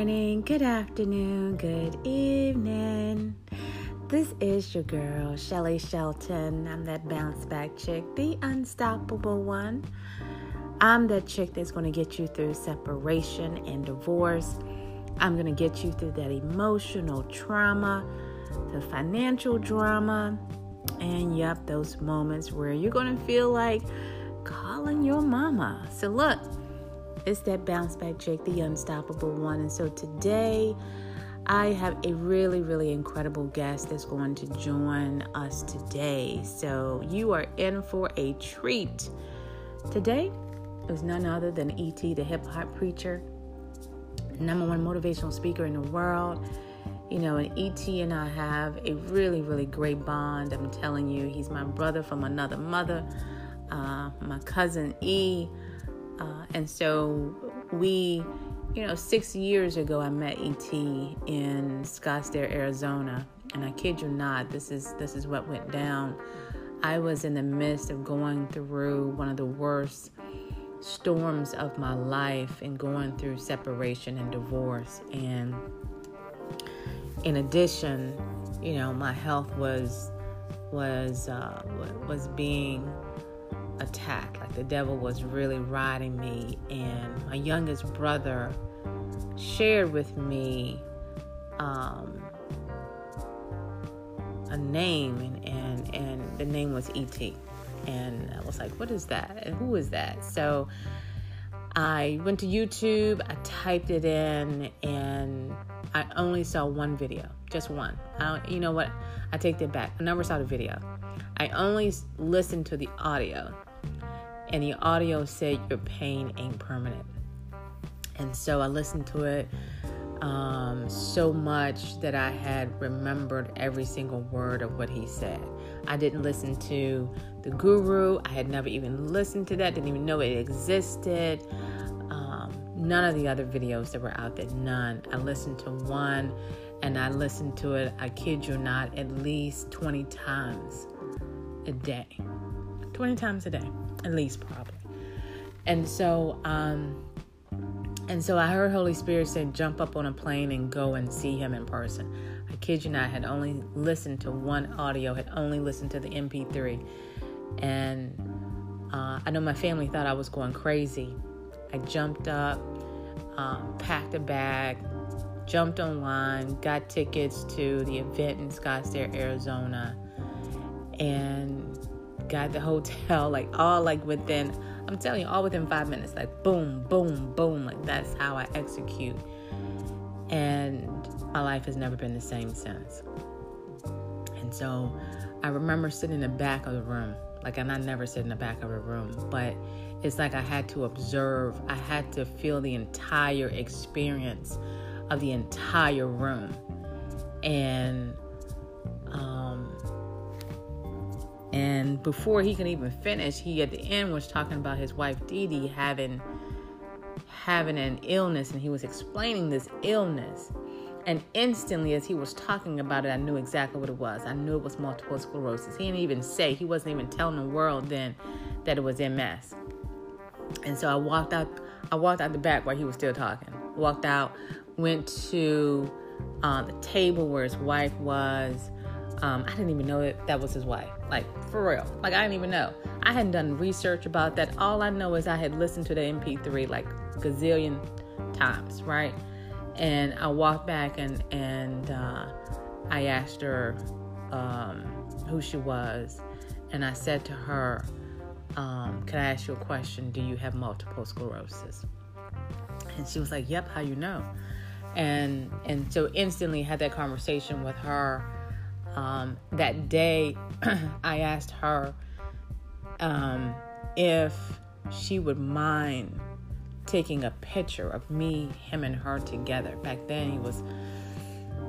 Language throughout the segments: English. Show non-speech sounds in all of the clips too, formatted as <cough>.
morning, good afternoon, good evening. This is your girl, Shelly Shelton. I'm that bounce back chick, the unstoppable one. I'm that chick that's going to get you through separation and divorce. I'm going to get you through that emotional trauma, the financial drama, and yep, those moments where you're going to feel like calling your mama. So, look, it's that bounce back Jake, the unstoppable one. And so today, I have a really, really incredible guest that's going to join us today. So you are in for a treat. Today is none other than E.T., the hip hop preacher, number one motivational speaker in the world. You know, and E.T. and I have a really, really great bond. I'm telling you, he's my brother from another mother, uh, my cousin E. Uh, and so we, you know, six years ago, I met ET in Scottsdale, Arizona, and I kid you not, this is this is what went down. I was in the midst of going through one of the worst storms of my life and going through separation and divorce. And in addition, you know, my health was was uh, was being attack. Like the devil was really riding me. And my youngest brother shared with me um, a name, and, and, and the name was E.T. And I was like, what is that? And who is that? So I went to YouTube, I typed it in, and I only saw one video, just one. I, you know what? I take that back. I never saw the video. I only listened to the audio and the audio said your pain ain't permanent. And so I listened to it um, so much that I had remembered every single word of what he said. I didn't listen to the guru, I had never even listened to that, didn't even know it existed. Um, none of the other videos that were out there, none. I listened to one and I listened to it, I kid you not, at least 20 times a day. 20 times a day at least probably. And so, um, and so I heard Holy Spirit say, jump up on a plane and go and see him in person. I kid you not, I had only listened to one audio, had only listened to the MP3. And uh, I know my family thought I was going crazy. I jumped up, um, packed a bag, jumped online, got tickets to the event in Scottsdale, Arizona, and got the hotel, like all like within, I'm telling you, all within five minutes, like boom, boom, boom. Like that's how I execute. And my life has never been the same since. And so I remember sitting in the back of the room, like, and I never sit in the back of a room, but it's like I had to observe, I had to feel the entire experience of the entire room. And And before he can even finish, he at the end was talking about his wife Dee Dee having having an illness, and he was explaining this illness. And instantly, as he was talking about it, I knew exactly what it was. I knew it was multiple sclerosis. He didn't even say, he wasn't even telling the world then that it was MS. And so I walked out. I walked out the back while he was still talking. Walked out, went to uh, the table where his wife was. Um, I didn't even know that that was his wife. Like, for real. Like, I didn't even know. I hadn't done research about that. All I know is I had listened to the MP3 like gazillion times, right? And I walked back and, and uh, I asked her um, who she was. And I said to her, um, Can I ask you a question? Do you have multiple sclerosis? And she was like, Yep, how you know? And and so instantly had that conversation with her um, that day, <clears throat> I asked her um, if she would mind taking a picture of me, him, and her together. Back then, he was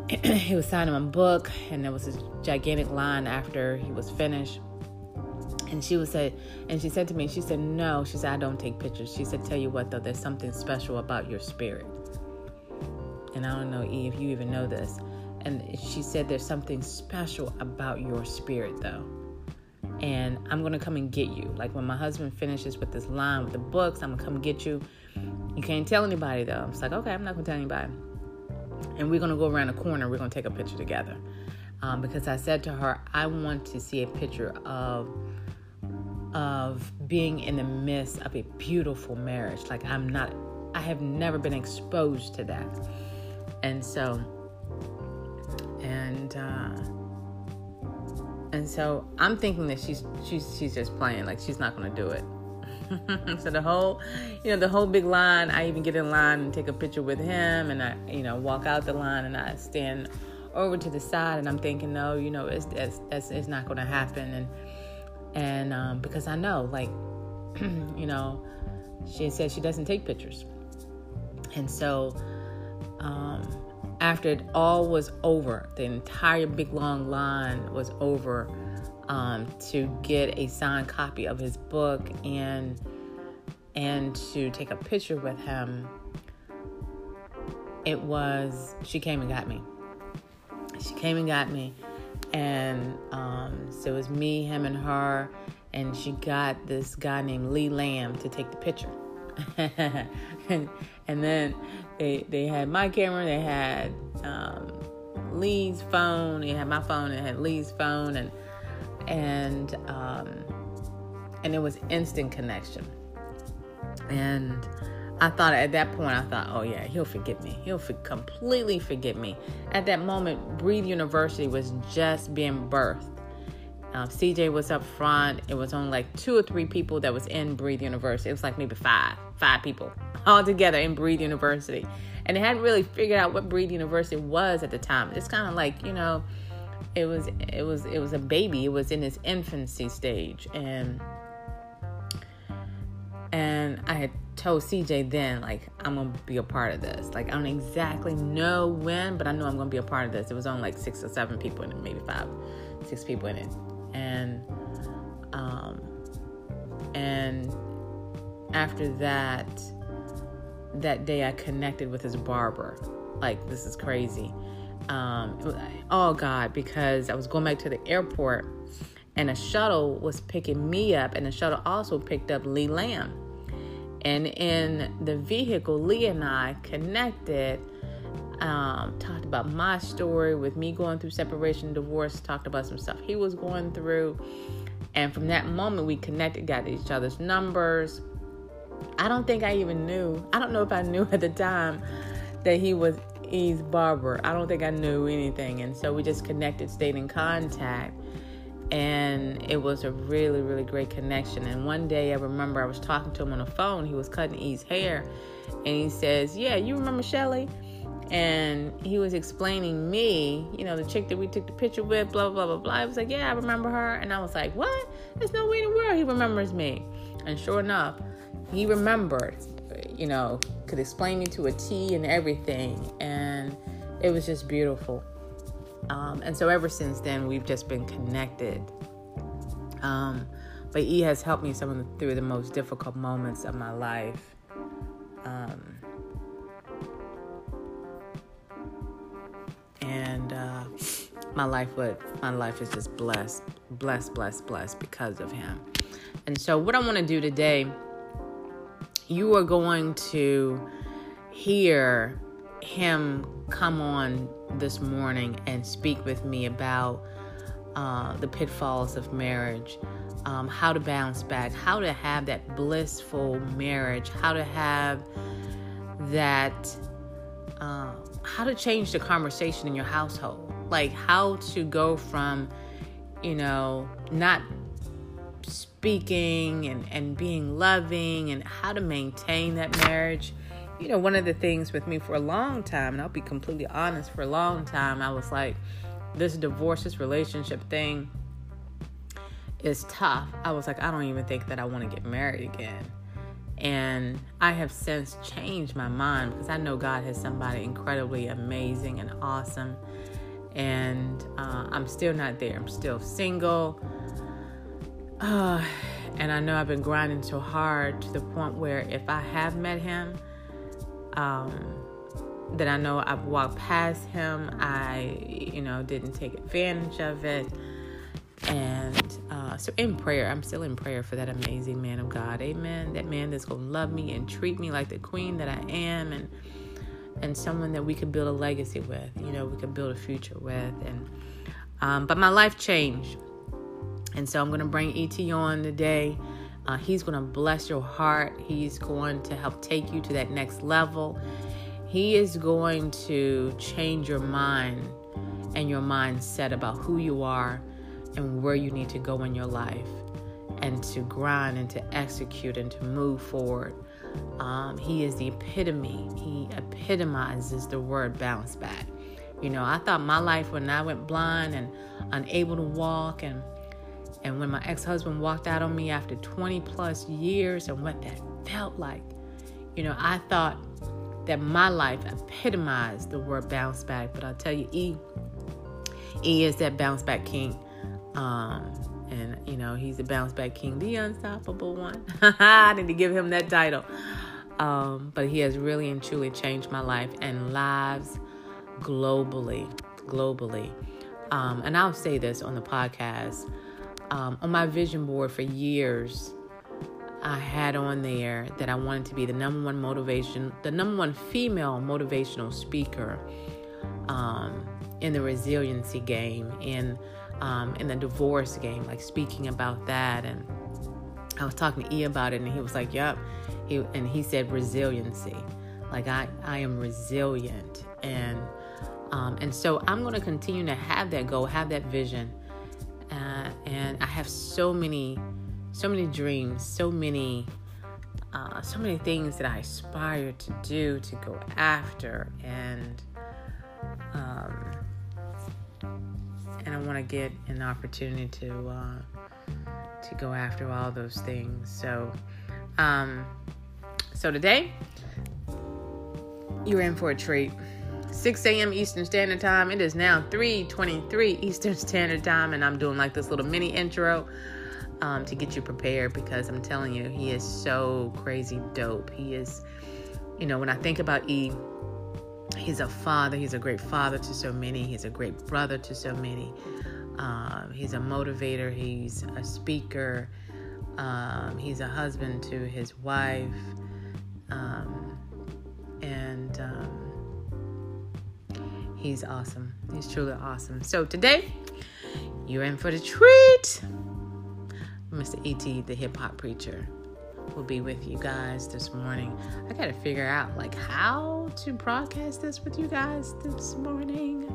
<clears throat> he was signing my book, and there was this gigantic line after he was finished. And she was said, and she said to me, she said, "No," she said, "I don't take pictures." She said, "Tell you what, though, there's something special about your spirit." And I don't know, E, if you even know this. And she said, There's something special about your spirit, though. And I'm going to come and get you. Like when my husband finishes with this line with the books, I'm going to come get you. You can't tell anybody, though. It's like, Okay, I'm not going to tell anybody. and we're gonna go around the corner. We're gonna take a picture together um, because I said to her, I want to see a picture of of being in the midst of a beautiful marriage. Like I'm not, I have never been exposed to that, and so, and uh, and so I'm thinking that she's she's she's just playing, like she's not gonna do it. <laughs> so the whole, you know, the whole big line. I even get in line and take a picture with him, and I, you know, walk out the line and I stand over to the side, and I'm thinking, no, you know, it's it's it's, not to happen, and and um, because I know, like, <clears throat> you know, she said she doesn't take pictures, and so. Um, after it all was over, the entire big long line was over um, to get a signed copy of his book and and to take a picture with him. It was she came and got me. She came and got me, and um, so it was me, him, and her, and she got this guy named Lee Lamb to take the picture. and <laughs> and then they they had my camera, they had um, Lee's phone, they had my phone, they had Lee's phone, and and um, and it was instant connection. And I thought at that point, I thought, oh yeah, he'll forget me. He'll for- completely forget me. At that moment, Breathe University was just being birthed. Um, CJ was up front. It was only like two or three people that was in Breathe University. It was like maybe five, five people all together in Breathe University, and they hadn't really figured out what Breathe University was at the time. It's kind of like you know, it was it was it was a baby. It was in its infancy stage, and and I had told CJ then like I'm gonna be a part of this. Like I don't exactly know when, but I know I'm gonna be a part of this. It was only like six or seven people in it, maybe five, six people in it, and um, and after that, that day I connected with his barber. Like this is crazy um, oh God, because I was going back to the airport and a shuttle was picking me up, and the shuttle also picked up Lee Lamb. And in the vehicle, Lee and I connected, um, talked about my story with me going through separation, divorce, talked about some stuff he was going through. And from that moment, we connected, got each other's numbers. I don't think I even knew, I don't know if I knew <laughs> at the time that he was E's barber. I don't think I knew anything. And so we just connected, stayed in contact. And it was a really, really great connection. And one day I remember I was talking to him on the phone. He was cutting E's hair. And he says, Yeah, you remember Shelly? And he was explaining me, you know, the chick that we took the picture with, blah, blah, blah, blah. I was like, Yeah, I remember her. And I was like, What? There's no way in the world he remembers me. And sure enough, he remembered you know, could explain me to a T and everything. And it was just beautiful. Um, and so ever since then, we've just been connected. Um, but E has helped me some of the, through the most difficult moments of my life. Um, and uh, my life would my life is just blessed, blessed, blessed, blessed because of him. And so, what I want to do today you are going to hear him come on this morning and speak with me about uh, the pitfalls of marriage, um, how to bounce back, how to have that blissful marriage, how to have that, uh, how to change the conversation in your household, like how to go from, you know, not speaking and, and being loving and how to maintain that marriage. You know, one of the things with me for a long time, and I'll be completely honest, for a long time, I was like, this divorce, this relationship thing is tough. I was like, I don't even think that I want to get married again. And I have since changed my mind because I know God has somebody incredibly amazing and awesome. And uh, I'm still not there. I'm still single. Uh, <sighs> and I know I've been grinding so hard to the point where if I have met him, um, that I know I've walked past him, I, you know, didn't take advantage of it. And uh, so in prayer, I'm still in prayer for that amazing man of God. Amen. That man that's going to love me and treat me like the queen that I am and and someone that we could build a legacy with. You know, we could build a future with. And um, but my life changed, and so I'm going to bring ET on today. Uh, he's going to bless your heart. He's going to help take you to that next level. He is going to change your mind and your mindset about who you are and where you need to go in your life and to grind and to execute and to move forward. Um, he is the epitome. He epitomizes the word bounce back. You know, I thought my life when I went blind and unable to walk and and when my ex-husband walked out on me after 20 plus years and what that felt like, you know, I thought that my life epitomized the word bounce back. But I'll tell you, E, E is that bounce back king. Um, and you know he's the bounce back king, the unstoppable one. <laughs> I need to give him that title. Um, but he has really and truly changed my life and lives globally, globally. Um, and I'll say this on the podcast. Um, on my vision board for years, I had on there that I wanted to be the number one motivation, the number one female motivational speaker um, in the resiliency game, in um, in the divorce game, like speaking about that. And I was talking to E about it, and he was like, "Yep." He and he said resiliency. Like I, I am resilient, and um, and so I'm going to continue to have that goal, have that vision, and I have so many, so many dreams, so many. Uh, so many things that I aspire to do, to go after, and um, and I want to get an opportunity to uh, to go after all those things. So, um, so today you're in for a treat. 6 a.m. Eastern Standard Time. It is now 3:23 Eastern Standard Time, and I'm doing like this little mini intro um, to get you prepared because I'm telling you, he is so crazy dope. He is, you know, when I think about E he's a father. He's a great father to so many. He's a great brother to so many. Um, he's a motivator. He's a speaker. Um, he's a husband to his wife. Um, and he's awesome. He's truly awesome. So today, you're in for the treat. Mr. E.T., the hip hop preacher will be with you guys this morning. I got to figure out like how to broadcast this with you guys this morning.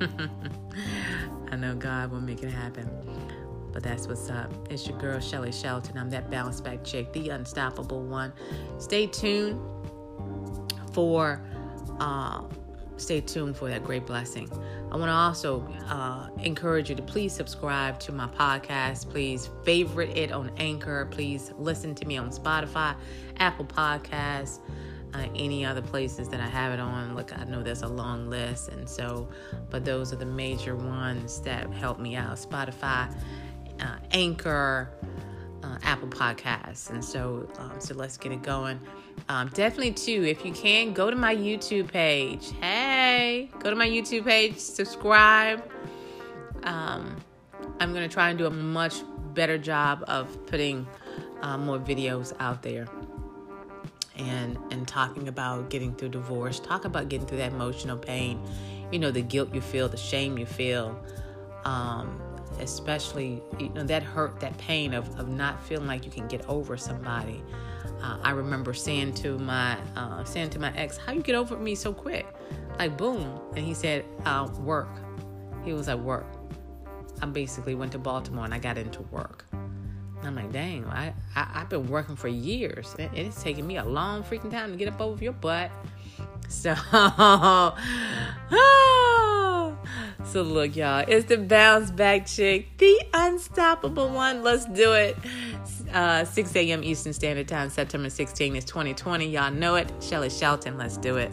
<laughs> I know God will make it happen. But that's what's up. It's your girl Shelly Shelton. I'm that bounce back chick, the unstoppable one. Stay tuned for uh, stay tuned for that great blessing. I want to also uh, encourage you to please subscribe to my podcast. Please favorite it on Anchor. Please listen to me on Spotify, Apple Podcasts, uh, any other places that I have it on. Look, I know there's a long list, and so, but those are the major ones that help me out Spotify, uh, Anchor uh, Apple Podcasts. And so, um, so let's get it going. Um, definitely, too, if you can, go to my YouTube page. Hey, go to my YouTube page, subscribe. Um, I'm going to try and do a much better job of putting uh, more videos out there and and talking about getting through divorce talk about getting through that emotional pain you know the guilt you feel the shame you feel um, especially you know that hurt that pain of, of not feeling like you can get over somebody. Uh, i remember saying to my uh, saying to my ex how you get over me so quick? Like boom. And he said uh, work. He was at work. I basically went to baltimore and i got into work. I'm like, dang, I, I, have been working for years. And it's taking me a long freaking time to get up over your butt. So, <laughs> So look, y'all, it's the bounce back chick, the unstoppable one. Let's do it. Uh, 6 a.m. Eastern Standard Time, September 16th is 2020. Y'all know it. Shelly Shelton, let's do it.